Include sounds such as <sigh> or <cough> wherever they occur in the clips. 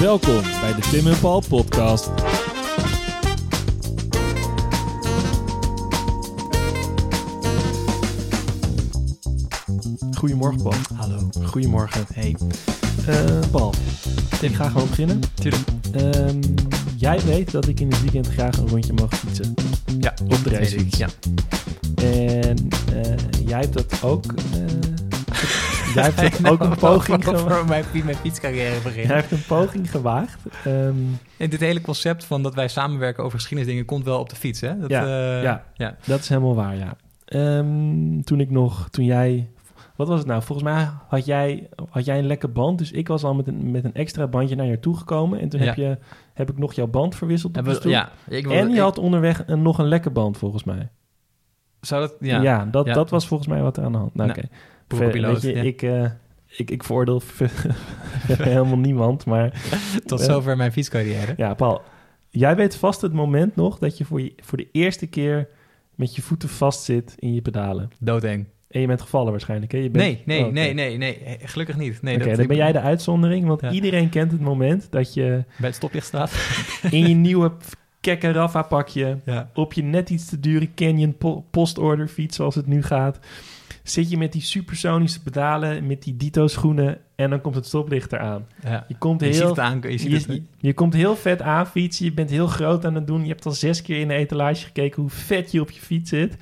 Welkom bij de Tim en Paul podcast. Goedemorgen Paul. Hallo. Goedemorgen. Hey. Eh, Paul, ik ga gewoon beginnen. Tuurlijk. Ehm, jij weet dat ik in het weekend graag een rondje mag fietsen. Ja, Op de racefiets. Ja. En eh, jij hebt dat ook... eh, jij hebt ook een poging gemaakt. mijn, mijn fietscarrière begint. Jij hebt een poging gewaagd. Ehm, En dit hele concept van dat wij samenwerken over geschiedenisdingen komt wel op de fiets, hè? Dat, Ja, eh, ja. ja. Dat is helemaal waar, ja. Ehm, toen ik nog, toen jij, wat was het nou? Volgens mij had jij, had jij een lekke band, dus ik was al met een, met een extra bandje naar je toe gekomen. En toen Ja. heb, je, heb ik nog jouw band verwisseld op de ja. Ik, en je ik- had onderweg een, nog een lekke band, volgens mij. Zou dat... Ja, Ja. dat, Ja. dat was volgens mij wat er aan de hand. Nou, Nou, oké. Weet je, ja. ik, eh, ik, ik veroordeel <laughs> helemaal niemand, maar <laughs> Tot Ja. zover mijn fietscarrière. ja, Paul, jij weet vast het moment nog dat je voor, je, voor de eerste keer met je voeten vastzit in je pedalen. Doodeng. En je bent gevallen waarschijnlijk, hè? Je bent... Nee, nee, Oh, nee, nee, nee. Eh, Gelukkig niet. Nee, dat, dan ben jij de uitzondering, want Ja. iedereen kent het moment dat je Bij het stoplicht staat. <laughs> in je nieuwe kekke Rafa pakje Ja. op je net iets te dure Canyon po postorder fiets zoals het nu gaat, zit je met die supersonische pedalen, met die Dito schoenen en dan komt het stoplicht eraan. ja. Je komt Je ziet heel, het aan. Je ziet je, het, je, je komt heel vet aan fietsen, je bent heel groot aan het doen, je hebt al zes keer in de etalage gekeken hoe vet je op je fiets zit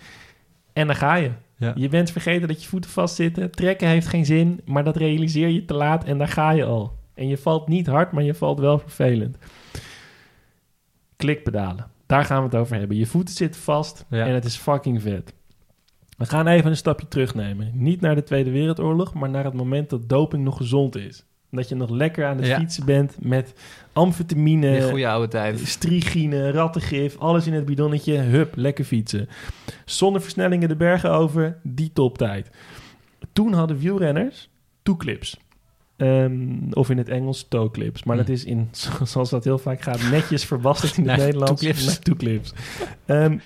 en dan ga je. Ja. Je bent vergeten dat je voeten vastzitten. Trekken heeft geen zin, maar dat realiseer je te laat en daar ga je al. En je valt niet hard, maar je valt wel vervelend. Klikpedalen. Daar gaan we het over hebben. Je voeten zitten vast Ja. en het is fucking vet. We gaan even een stapje terugnemen. Niet naar de Tweede Wereldoorlog, maar naar het moment dat doping nog gezond is. Dat je nog lekker aan het Ja. fietsen bent met amfetamine, goede oude tijd. strigine, rattengif, alles in het bidonnetje. Hup, lekker fietsen. Zonder versnellingen de bergen over, die toptijd. Toen hadden wielrenners toeclips. Ehm, of in het Engels toe-clips. Maar Hm. dat is in, <laughs> zoals dat heel vaak gaat, netjes verbasterd in het Nederlands. toeclips. Toeclips. Ehm,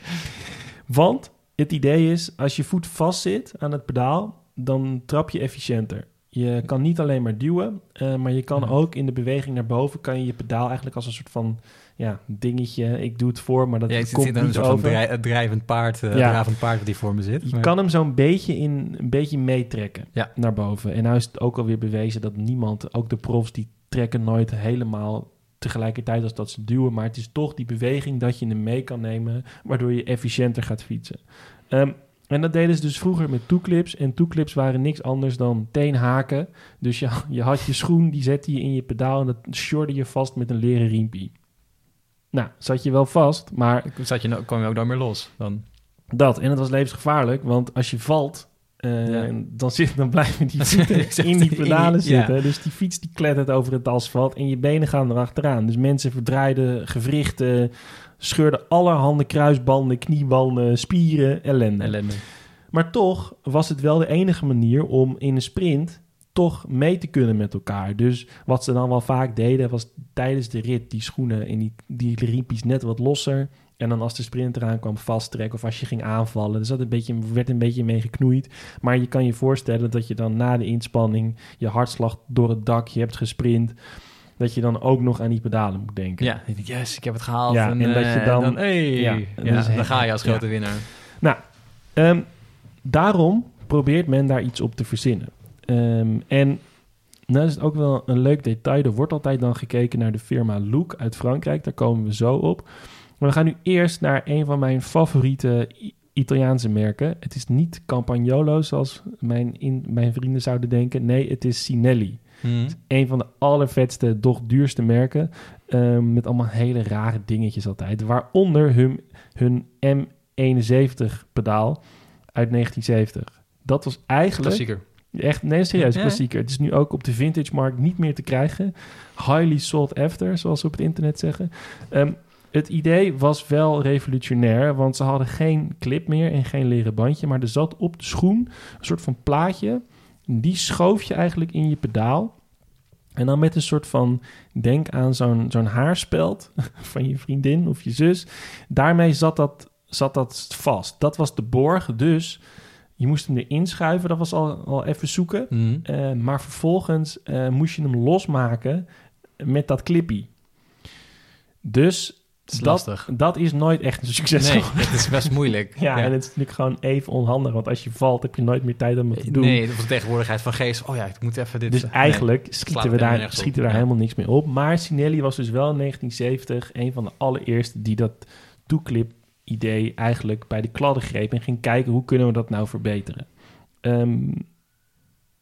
want het idee is, als je voet vast zit aan het pedaal, dan trap je efficiënter. Je kan niet alleen maar duwen, eh, maar je kan Ja. ook in de beweging naar boven... kan je je pedaal eigenlijk als een soort van ja, dingetje... ik doe het voor, maar dat Ja, komt zit dan een niet soort van drij- drijvend paard, eh Ja. dravend paard die voor me zit. Je kan hem zo'n beetje, in, een beetje meetrekken Ja. naar boven. En nou is het ook alweer bewezen dat niemand, ook de profs, die trekken nooit helemaal tegelijkertijd als dat ze duwen. Maar het is toch die beweging dat je hem mee kan nemen, waardoor je efficiënter gaat fietsen. Ehm, en dat deden ze dus vroeger met toeclips. En toeclips waren niks anders dan teenhaken. Dus je, <laughs> je had je schoen, die zette je in je pedaal en dat sjorde je vast met een leren riempie. Nou, zat je wel vast, maar Zat je, nou- kwam je ook dan meer los. Dan. dat, en het was levensgevaarlijk, want als je valt, Ja. dan, zit, dan blijven die voeten <laughs> in die pedalen ja. zitten. Dus die fiets die klettert over het asfalt en je benen gaan erachteraan. Dus mensen verdraaiden gewrichten, scheurden allerhande kruisbanden, kniebanden, spieren, ellende. Ellende. Maar toch was het wel de enige manier om in een sprint toch mee te kunnen met elkaar. Dus wat ze dan wel vaak deden, was tijdens de rit die schoenen en die, die riempjes net wat losser. En dan als de sprint eraan kwam vasttrekken of als je ging aanvallen. Dus dat een beetje, werd een beetje mee geknoeid. Maar je kan je voorstellen dat je dan na de inspanning je hartslag door het dak, je hebt gesprint. Dat je dan ook nog aan die pedalen moet denken. Ja, yes, ik heb het gehaald. Ja, en dat je eh, dan- hey, ja, ja, dus- dan ga je als ja. grote winnaar. Ehm, daarom probeert men daar iets op te verzinnen. Ehm, en nou is het ook wel een leuk detail. Er wordt altijd dan gekeken naar de firma Look uit Frankrijk. Daar komen we zo op. Maar we gaan nu eerst naar een van mijn favoriete Italiaanse merken. Het is niet Campagnolo, zoals mijn, in, mijn vrienden zouden denken. Nee, het is Sinelli. Hm. Een van de allervetste, doch duurste merken. ehm, met allemaal hele rare dingetjes altijd. Waaronder hun, hun M71 pedaal uit 1970. Dat was eigenlijk... Klassieker. Echt, nee, serieus, Ja. klassieker. Het is nu ook op de vintage markt niet meer te krijgen. Highly sought after, zoals ze op het internet zeggen. Ehm, het idee was wel revolutionair, want ze hadden geen clip meer en geen leren bandje, maar er zat op de schoen een soort van plaatje. Die schoof je eigenlijk in je pedaal. En dan met een soort van, denk aan zo'n zo'n haarspeld <laughs> van je vriendin of je zus. Daarmee zat dat, zat dat vast. Dat was de borg, dus je moest hem erin schuiven. Dat was al, al even zoeken. Hm. Eh, maar vervolgens eh, moest je hem losmaken met dat clippy. Dus is dat, lastig. dat is nooit echt een succes. Nee, het is best moeilijk. <laughs> Ja, en het is natuurlijk gewoon even onhandig. Want als je valt, heb je nooit meer tijd om het te doen. Nee, de tegenwoordigheid van geest. Oh ja, ik moet even dit... Dus nee. eigenlijk schieten we daar, schieten we daar Ja. helemaal niks mee op. Maar Sinelli was dus wel in 1970 een van de allereerste die dat toeclip-idee eigenlijk bij de kladden greep en ging kijken hoe kunnen we dat nou verbeteren. Ehm,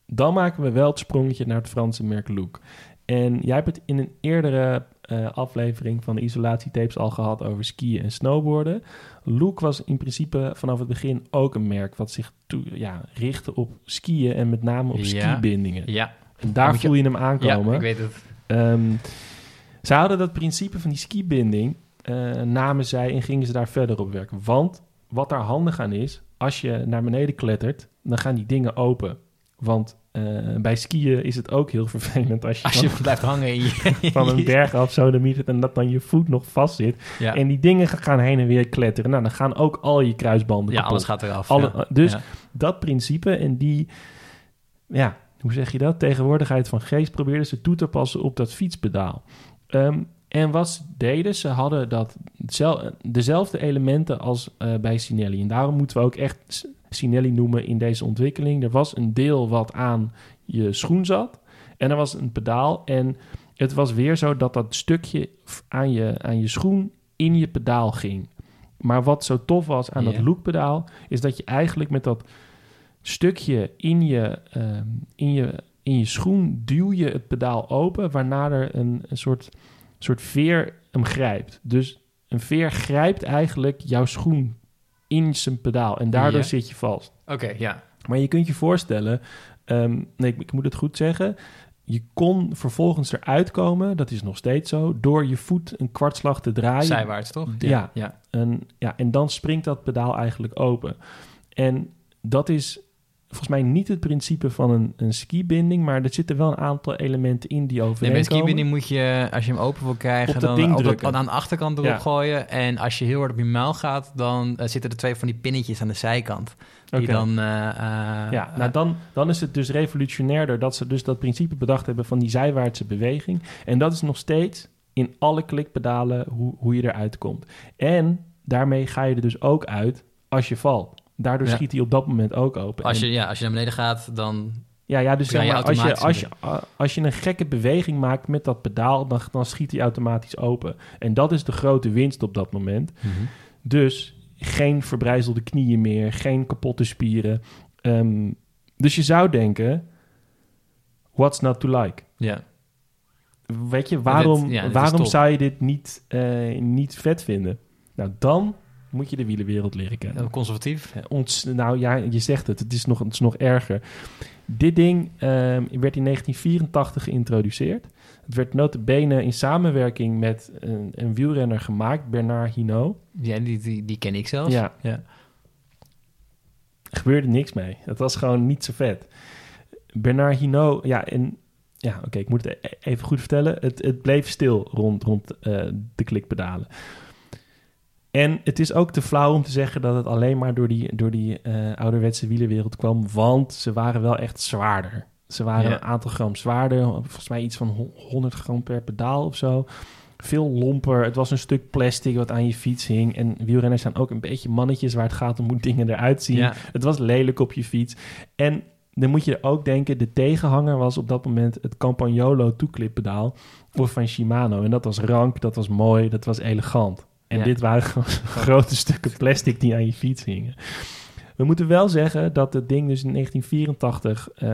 dan maken we wel het sprongetje naar het Franse merk Look. En jij hebt het in een eerdere eh, aflevering van de isolatietapes al gehad over skiën en snowboarden. Look was in principe vanaf het begin ook een merk wat zich toe, ja, richtte op skiën en met name op Ja. skibindingen. Ja, En daar voel je hem ja, aankomen. ik weet het. Ehm, ze hadden dat principe van die skibinding, eh namen zij en gingen ze daar verder op werken. Want wat daar handig aan is, als je naar beneden klettert, dan gaan die dingen open. Want eh, bij skiën is het ook heel <laughs> vervelend als je, Als je blijft hangen in je... van, <laughs> van een berg af zo de en dat dan je voet nog vast zit. Ja, En die dingen gaan heen en weer kletteren. Nou, dan gaan ook al je kruisbanden ja kapot. alles gaat eraf. Alle- ja. dus Ja. dat principe en die, ja, hoe zeg je dat? Tegenwoordigheid van geest probeerden ze toe te passen op dat fietspedaal. Ehm, en wat deden, ze hadden dat zel- dezelfde elementen als eh, bij Sinelli. En daarom moeten we ook echt Sinelli noemen in deze ontwikkeling. Er was een deel wat aan je schoen zat en er was een pedaal. En het was weer zo dat dat stukje aan je, aan je schoen in je pedaal ging. Maar wat zo tof was aan dat lookpedaal, is dat je eigenlijk met dat stukje in je, ehm, in je, in je schoen duw je het pedaal open, waarna er een, een soort, soort veer hem grijpt. Dus een veer grijpt eigenlijk jouw schoen in zijn pedaal en daardoor Ja. zit je vast. Oké, ja. Maar je kunt je voorstellen, ehm, nee, ik, ik moet het goed zeggen. Je kon vervolgens eruit komen, dat is nog steeds zo, door je voet een kwartslag te draaien. Zijwaarts, toch? Ja. ja. En, ja, en dan springt dat pedaal eigenlijk open. En dat is volgens mij niet het principe van een, een skibinding, maar er zitten wel een aantal elementen in die Nee, overeenkomen. met skibinding moet je, als je hem open wil krijgen, dan ding op aan de achterkant erop Ja. gooien. En als je heel hard op je muil gaat, dan eh, zitten er twee van die pinnetjes aan de zijkant. Die dan... eh, eh, Ja, nou dan, dan is het dus revolutionairder dat ze dus dat principe bedacht hebben van die zijwaartse beweging. En dat is nog steeds in alle klikpedalen hoe, hoe je eruit komt. En daarmee ga je er dus ook uit als je valt. Daardoor Ja. schiet hij op dat moment ook open. als, En- je, ja, als je naar beneden gaat, dan... Ja, ja dus zeg maar, als, je, als, je, als je een gekke beweging maakt met dat pedaal, dan, dan schiet hij automatisch open. En dat is de grote winst op dat moment. Dus geen verbrijzelde knieën meer, geen kapotte spieren. Ehm, dus je zou denken, what's not to like? Ja. Weet je, waarom, dit- ja, dit is waarom zou je dit niet, eh, niet vet vinden? Nou, dan moet je de wielenwereld leren kennen. Conservatief. Ons, nou ja, je zegt het, het is nog, het is nog erger. Dit ding ehm, werd in 1984 geïntroduceerd. Het werd notabene in samenwerking met een, een wielrenner gemaakt, Bernard Hinault. Ja, die, die, die ken ik zelfs. Ja. ja. Er gebeurde niks mee. Het was gewoon niet zo vet. Bernard Hinault, ja, en ja, oké, ik moet het e- even goed vertellen. Het, het bleef stil rond, rond eh, de klikpedalen. En het is ook te flauw om te zeggen dat het alleen maar door die, door die eh, ouderwetse wielerwereld kwam, want ze waren wel echt zwaarder. Ze waren Ja. een aantal gram zwaarder, volgens mij iets van ho- 100 gram per pedaal of zo. Veel lomper. Het was een stuk plastic wat aan je fiets hing. En wielrenners zijn ook een beetje mannetjes waar het gaat om hoe dingen eruit zien. Ja. Het was lelijk op je fiets. En dan moet je ook denken, de tegenhanger was op dat moment het Campagnolo toeklippedaal of van Shimano. En dat was rank, dat was mooi, dat was elegant. En Ja. dit waren gewoon <laughs> grote stukken plastic die aan je fiets hingen. We moeten wel zeggen dat het ding dus in 1984 eh,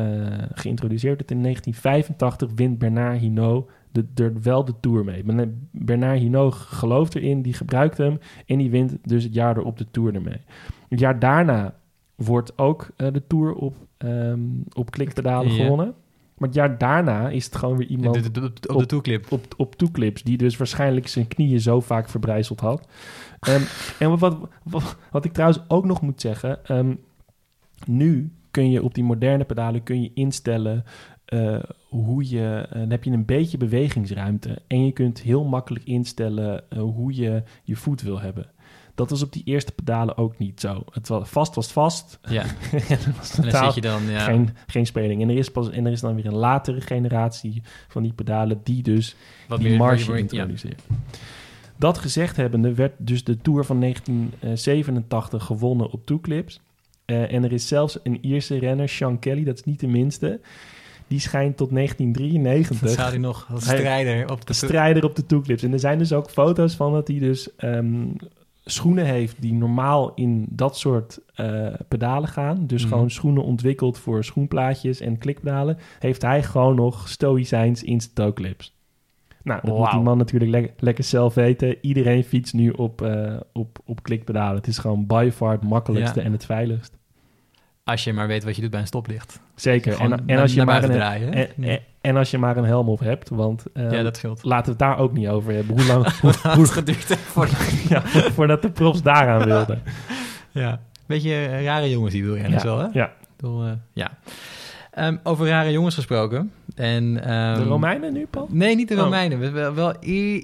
geïntroduceerd werd. In 1985 wint Bernard Hinault de, er wel de Tour mee. Bernard- Bernard Hinault gelooft erin, die gebruikt hem... en die wint dus het jaar erop de Tour ermee. Het jaar daarna wordt ook eh, de Tour op, ehm, op klikpedalen Ja. Maar het jaar daarna is het gewoon weer iemand De- de- de- op de toeclip. op, op toeclips, die dus waarschijnlijk zijn knieën zo vaak verbrijzeld had. Ehm, en wat, wat, wat ik trouwens ook nog moet zeggen, ehm, nu kun je op die moderne pedalen kun je instellen eh, hoe je, eh, dan heb je een beetje bewegingsruimte en je kunt heel makkelijk instellen eh, hoe je je voet wil hebben. Dat was op die eerste pedalen ook niet zo. Het was, vast was vast. Ja. <laughs> en was En dan zit je dan... Ja, geen, geen speling. En er, is pas, en er is dan weer een latere generatie van die pedalen die dus wat die meer- marge ja. introduceert. Dat gezegd hebbende werd dus de Tour van 1987 gewonnen op toeclips. Eh, en er is zelfs een Ierse renner, Sean Kelly, dat is niet de minste. Die schijnt tot Dat 1993 zou hij nog als strijder op de... de strijder op de toeclips. En er zijn dus ook foto's van dat hij dus ehm, schoenen heeft die normaal in dat soort eh, pedalen gaan. Dus Mhm. gewoon schoenen ontwikkeld voor schoenplaatjes en klikpedalen. Heeft hij gewoon nog stoïcijns in zijn toeclips. Nou, dat moet die man natuurlijk le- lekker zelf weten. Iedereen fietst nu op, eh, op, op klikpedalen. Het is gewoon by far het makkelijkste Ja. en het veiligst. Als je maar weet wat je doet bij een stoplicht. Zeker. En, en, als je naar maar buiten een, draaien. hè? en, en, en als je maar een helm op hebt. Want eh, ja, dat laten we het daar ook niet over hebben. Hoe <laughs> lang, hoe, Hoe het geduurd heeft voor... <laughs> ja, voordat de profs daaraan wilden. Ja. Beetje eh, rare jongens die wielrenners wel, hè? ja. Eh, ja. Ehm, over rare jongens gesproken. En, ehm, De Romeinen nu, Paul? Nee, niet de Oh. Romeinen. We, wel, wel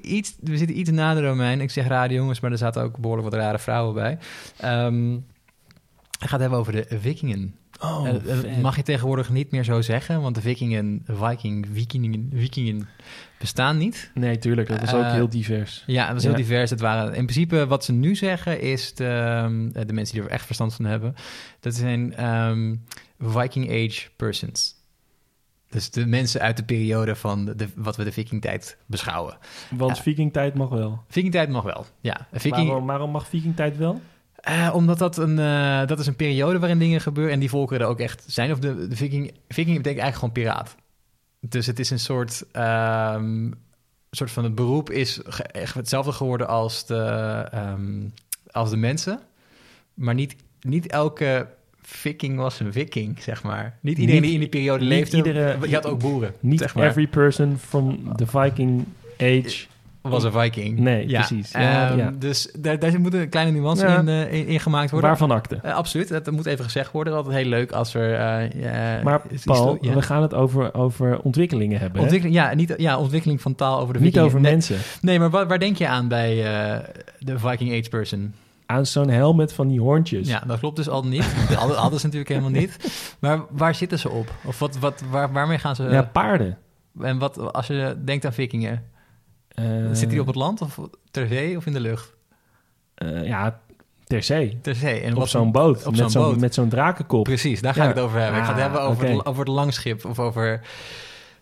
iets, we zitten iets na de Romeinen. Ik zeg rare jongens, maar er zaten ook behoorlijk wat rare vrouwen bij. Ehm het gaat hebben over de vikingen. Oh, Eh, eh, mag je tegenwoordig niet meer zo zeggen, want de vikingen, viking, vikingen, vikingen bestaan niet. Nee, tuurlijk. Dat is ook Eh, heel divers. Ja, dat is Ja. heel divers. Het waren, in principe, wat ze nu zeggen, is de, ehm, de mensen die er echt verstand van hebben, dat zijn ehm, Viking Age persons. Dus de mensen uit de periode van de, wat we de vikingtijd beschouwen. Want ja. vikingtijd mag wel. Vikingtijd mag wel, ja. Viking, Waarom, waarom mag vikingtijd wel? Eh, omdat dat een, eh, dat is een periode waarin dingen gebeuren en die volkeren er ook echt zijn. Of de, de viking, viking betekent eigenlijk gewoon piraat. Dus het is een soort, ehm, soort van het beroep is echt hetzelfde geworden als de, ehm, als de mensen. Maar niet, niet elke viking was een viking, zeg maar. Niet iedereen Niet- die in die periode leefde, iedere- je had ook boeren. Niet zeg maar. every person from the Viking age. Was een viking. Nee, ja. precies. Ja, Ehm, ja. Dus daar, daar moet een kleine nuance Ja. in, eh, in, in gemaakt worden. Waarvan akte? Eh, absoluut, dat moet even gezegd worden. Altijd heel leuk als er... eh, eh, Maar Paul, ja. we gaan het over, over ontwikkelingen hebben. hè? Ontwikkeling, ja, niet, ja, ontwikkeling van taal over de Niet vikingen. over nee, mensen. Nee, maar waar, waar denk je aan bij eh, de Viking Age person? Aan zo'n helmet van die hoorntjes. Ja, dat klopt dus al niet. <laughs> Dat hadden ze natuurlijk helemaal niet. Maar waar zitten ze op? Of wat, wat, waar, waarmee gaan ze... Ja, paarden. En wat, als je denkt aan vikingen, zit die op het land of ter zee of in de lucht? eh, ja, ter zee. Ter zee. En op zo'n boot. op met zo'n boot. Met zo'n drakenkop. Precies, daar ga Ja. ik het over hebben. ik ga het Ah, hebben over, de, over het langschip of over...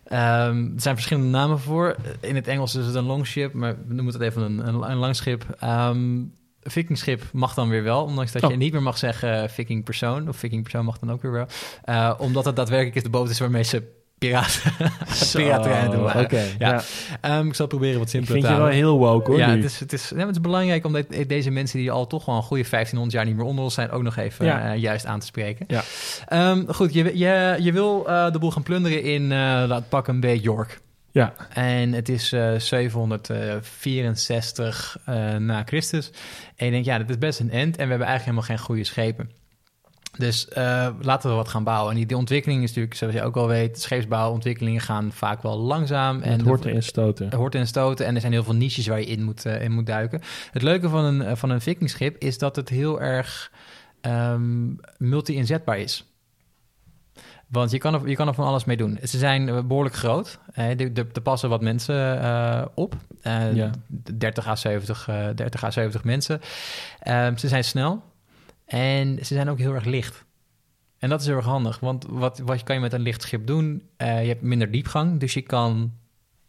ehm, er zijn verschillende namen voor. In het Engels is het een longship, maar we noemen het even een, een, een langschip. Een vikingschip mag dan weer wel, ondanks dat je Oh. niet meer mag zeggen viking persoon. Of viking persoon mag dan ook weer wel. Eh, omdat het daadwerkelijk is de boot is waarmee ze piraten, <laughs> piraterij Ja. ja. Ehm, ik zal proberen wat simpeler vind te je wel houden. heel woke hoor ja, nu. het is, het, is, ja, het is belangrijk om de- deze mensen die al toch wel een goede 1500 jaar niet meer onder ons zijn, ook nog even Ja. eh, juist aan te spreken. Ja. Ehm, goed, je, je, je wil eh, de boel gaan plunderen in, uh, laat pakken een beetje York. Ja. En het is eh 764 eh, na Christus. En je denkt, ja, dit is best een end. En we hebben eigenlijk helemaal geen goede schepen. Dus eh, laten we wat gaan bouwen. En die, die ontwikkeling is natuurlijk, zoals je ook al weet, scheepsbouwontwikkelingen gaan vaak wel langzaam. En het hoort erin stoten. er hoort en stoten en er zijn heel veel niches waar je in moet, eh, in moet duiken. Het leuke van een, van een vikingschip is dat het heel erg ehm, multi-inzetbaar is. Want je kan, er, je kan er van alles mee doen. Ze zijn eh, behoorlijk groot. Er, passen wat mensen op. Eh, Ja. 30 à 70, eh 30 à 70 mensen. Ehm, ze zijn snel. En ze zijn ook heel erg licht. En dat is heel erg handig. Want wat, wat kan je met een licht schip doen? Eh, je hebt minder diepgang. Dus je kan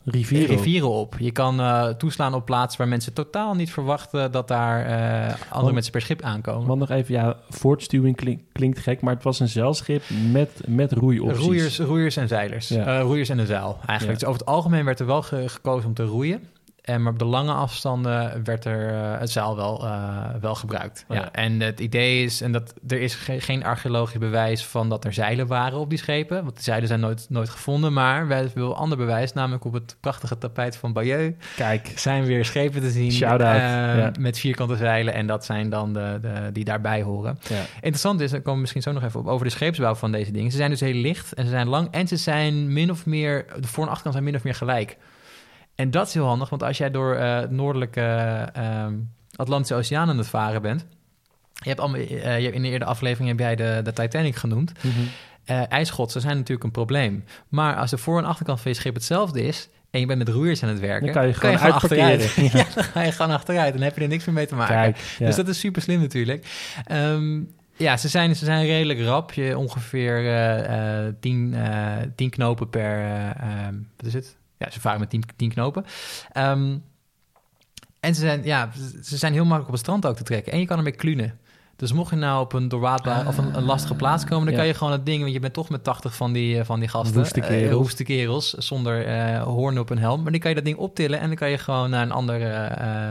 Rivieren. rivieren op. Je kan eh, toeslaan op plaatsen waar mensen totaal niet verwachten dat daar eh, andere Want- mensen per schip aankomen. Want nog even, ja, voortstuwing klink- klinkt gek, maar het was een zeilschip met, met roeiopties. Roeiers, roeiers en zeilers. Ja. Roeiers en een zeil eigenlijk. Ja. Dus over het algemeen werd er wel ge- gekozen om te roeien. En maar op de lange afstanden werd er eh, het zeil wel, eh, wel gebruikt. Ja. Ja. En het idee is, en dat er is ge- geen archeologisch bewijs van dat er zeilen waren op die schepen. Want de zeilen zijn nooit, nooit gevonden. Maar wij hebben wel ander bewijs, namelijk op het prachtige tapijt van Bayeux Kijk, zijn weer schepen te zien eh, ja. met vierkante zeilen. En dat zijn dan de, de, die daarbij horen. ja. Interessant is, daar komen we misschien zo nog even op, over de scheepsbouw van deze dingen. Ze zijn dus heel licht en ze zijn lang en ze zijn min of meer, de voor- en achterkant zijn min of meer gelijk. En dat is heel handig, want als jij door eh, het noordelijke ehm, Atlantische Oceaan aan het varen bent. Je hebt allemaal, eh, je hebt in de eerdere aflevering heb jij de, de Titanic genoemd. Eh ijsschotsen zijn natuurlijk een probleem. Maar als de voor- en achterkant van je schip hetzelfde is... en je bent met roeiers aan het werken... Dan kan je gewoon uitparkeren. achteruit. <laughs> Ja. Ja. dan ga je gewoon achteruit. Dan heb je er niks meer mee te maken. Kijk, ja. Dus dat is super slim natuurlijk. Ehm, ja, ze zijn, ze zijn redelijk rap. Je ongeveer eh, eh, tien, eh, tien knopen per... eh, ehm, wat is het? Ja, ze varen met tien, tien knopen. Ehm, en ze zijn, ja, ze zijn heel makkelijk op het strand ook te trekken. En je kan ermee klunen. Dus mocht je nou op een doorwaadbaar of een, een lastige plaats komen, dan Ja. kan je gewoon het ding, want je bent toch met 80 van die, eh, van die gasten, Woeste eh, kerels. woeste kerels, zonder eh, hoorn op een helm. Maar dan kan je dat ding optillen en dan kan je gewoon naar een ander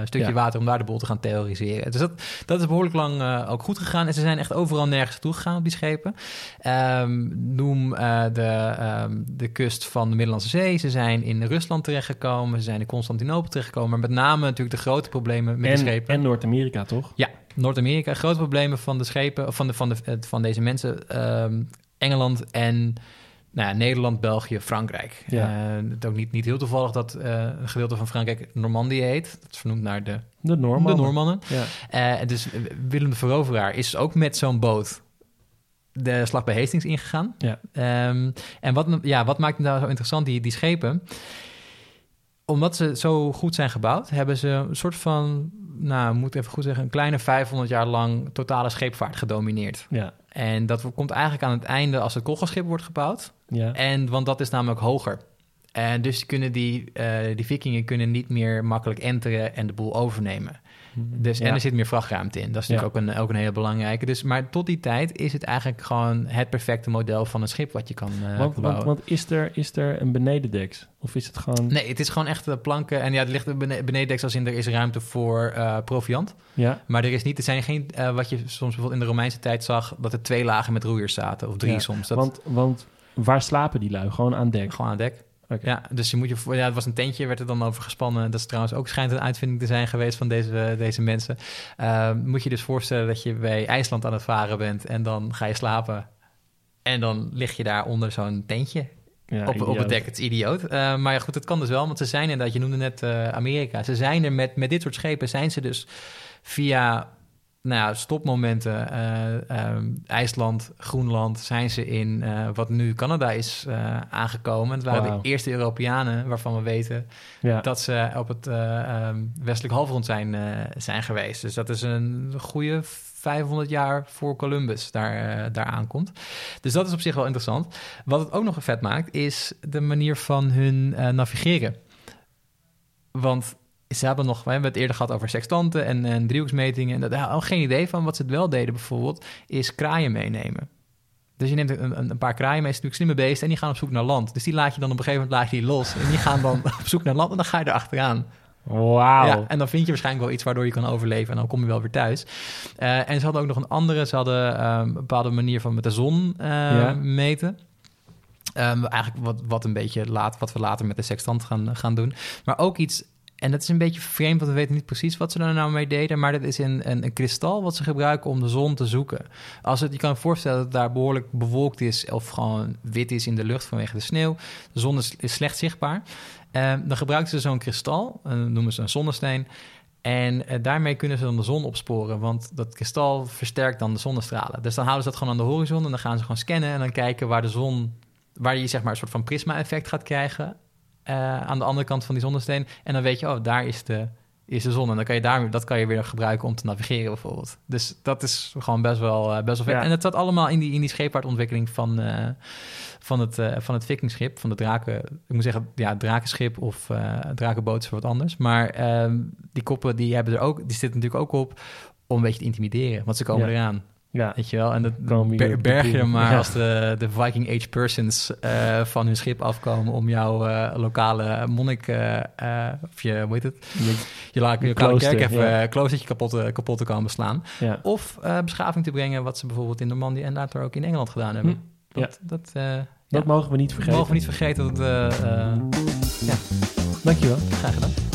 stukje Ja. water om daar de boel te gaan terroriseren. Dus dat, dat is behoorlijk lang ook goed gegaan. En ze zijn echt overal nergens toe gegaan op die schepen. Ehm, noem de, ehm, de kust van de Middellandse Zee. Ze zijn in Rusland terechtgekomen. Ze zijn in Constantinopel terechtgekomen. Maar met name natuurlijk de grote problemen met en, de schepen. en Noord-Amerika, toch? Ja, Noord-Amerika. Grote problemen van de schepen, of van, de, van, de, eh, van deze mensen. ehm, Engeland en nou ja, Nederland, België, Frankrijk. Ja. Eh, het is ook niet, niet heel toevallig dat eh, een gedeelte van Frankrijk Normandië heet. Dat is vernoemd naar de, De Normannen. de Noormannen. Ja. Eh, dus Willem de Veroveraar is ook met zo'n boot de slag bij Hastings ingegaan. Ja. Ehm, en wat, ja, wat maakt het nou zo interessant, die, die schepen? Omdat ze zo goed zijn gebouwd, hebben ze een soort van, nou, moet ik even goed zeggen, een kleine 500 jaar lang totale scheepvaart gedomineerd. Ja. En dat komt eigenlijk aan het einde als het kogelschip wordt gebouwd. Ja. En, want dat is namelijk hoger. En dus kunnen die, eh, die vikingen kunnen niet meer makkelijk enteren en de boel overnemen. Dus, Ja. En er zit meer vrachtruimte in. Dat is natuurlijk ook, een, ook een hele belangrijke. Dus, maar tot die tijd is het eigenlijk gewoon het perfecte model van een schip wat je kan eh, want, bouwen. want, want is, er, is er een benedendeks? Of is het gewoon... Nee, het is gewoon echt eh, planken. En ja, er ligt bene- benedendeks als in er is ruimte voor eh, proviant. Ja, Maar er is niet, er zijn geen, wat je soms bijvoorbeeld in de Romeinse tijd zag, dat er twee lagen met roeiers zaten. Of drie Ja, soms. Dat, want, want waar slapen die lui? Gewoon aan dek? Gewoon aan dek. Ja, dus je moet je voor, ja, het was een tentje, werd er dan over gespannen. Dat is trouwens ook schijnt een uitvinding te zijn geweest van deze, deze mensen. Uh, moet je dus voorstellen dat je bij IJsland aan het varen bent en dan ga je slapen. En dan lig je daar onder zo'n tentje Ja, op, op het dek. Het is idioot. Uh, maar ja, goed, het kan dus wel, want ze zijn inderdaad, je noemde net uh, Amerika. Ze zijn er met, met dit soort schepen, zijn ze dus via nou ja, stopmomenten, uh, um, IJsland, Groenland, zijn ze in uh, wat nu Canada is uh, aangekomen. Het waren wow. de eerste Europeanen waarvan we weten ja. dat ze op het um, westelijk halfrond zijn, zijn geweest. Dus dat is een goede 500 jaar voor Columbus daar, daar aankomt. Dus dat is op zich wel interessant. Wat het ook nog vet maakt, is de manier van hun navigeren. Want ze hebben nog, we hebben het eerder gehad over sextanten en, en driehoeksmetingen. En daar hadden geen idee van. Wat ze het wel deden bijvoorbeeld, is kraaien meenemen. Dus je neemt een, een, paar kraaien mee, natuurlijk slimme beesten, en die gaan op zoek naar land. Dus die laat je dan op een gegeven moment laat je die los. En die gaan dan <laughs> op zoek naar land en dan ga je erachteraan. Wauw. Ja, en dan vind je waarschijnlijk wel iets waardoor je kan overleven en dan kom je wel weer thuis. Uh, en ze hadden ook nog een andere, ze hadden um, een bepaalde manier van met de zon uh, ja. meten. Um, eigenlijk wat, wat een beetje laat, wat we later met de sextant gaan, gaan doen. Maar ook iets en dat is een beetje vreemd, want we weten niet precies wat ze er nou mee deden. Maar dat is een, een, kristal wat ze gebruiken om de zon te zoeken. Als het, je kan voorstellen dat het daar behoorlijk bewolkt is... of gewoon wit is in de lucht vanwege de sneeuw. De zon is, slecht zichtbaar. Uh, dan gebruiken ze zo'n kristal, uh, noemen ze een zonnesteen... En uh, daarmee kunnen ze dan de zon opsporen, want dat kristal versterkt dan de zonnestralen. Dus dan houden ze dat gewoon aan de horizon en dan gaan ze gewoon scannen en dan kijken waar de zon, waar je zeg maar een soort van prisma-effect gaat krijgen uh, aan de andere kant van die zonnesteen. En dan weet je, oh, daar is de, is de zon. En dan kan je daar, dat kan je weer gebruiken om te navigeren bijvoorbeeld. Dus dat is gewoon best wel, uh, best wel. Ja. En het zat allemaal in die, in die scheepvaartontwikkeling van, uh, van, het, van het vikingschip, van de draken. Ik moet zeggen, ja, drakenschip of drakenboot is wat anders. Maar ehm, die koppen, die hebben er ook, die zitten natuurlijk ook op om een beetje te intimideren. Want ze komen ja. eraan. Ja. Weet je wel? En dat ber, berg je maar ja. als de, de Viking Age persons uh, van hun schip afkomen om jouw uh, lokale monnik, uh, of je, hoe heet het? Je, je, la, je lokale kerk even, ja. kloostertje kapot, kapot te komen beslaan. Ja. Of beschaving te brengen, wat ze bijvoorbeeld in Normandië en later ook in Engeland gedaan hebben. Hm. Dat, dat, dat mogen we niet vergeten. mogen we niet vergeten. Dat, ja. Dankjewel. Graag gedaan.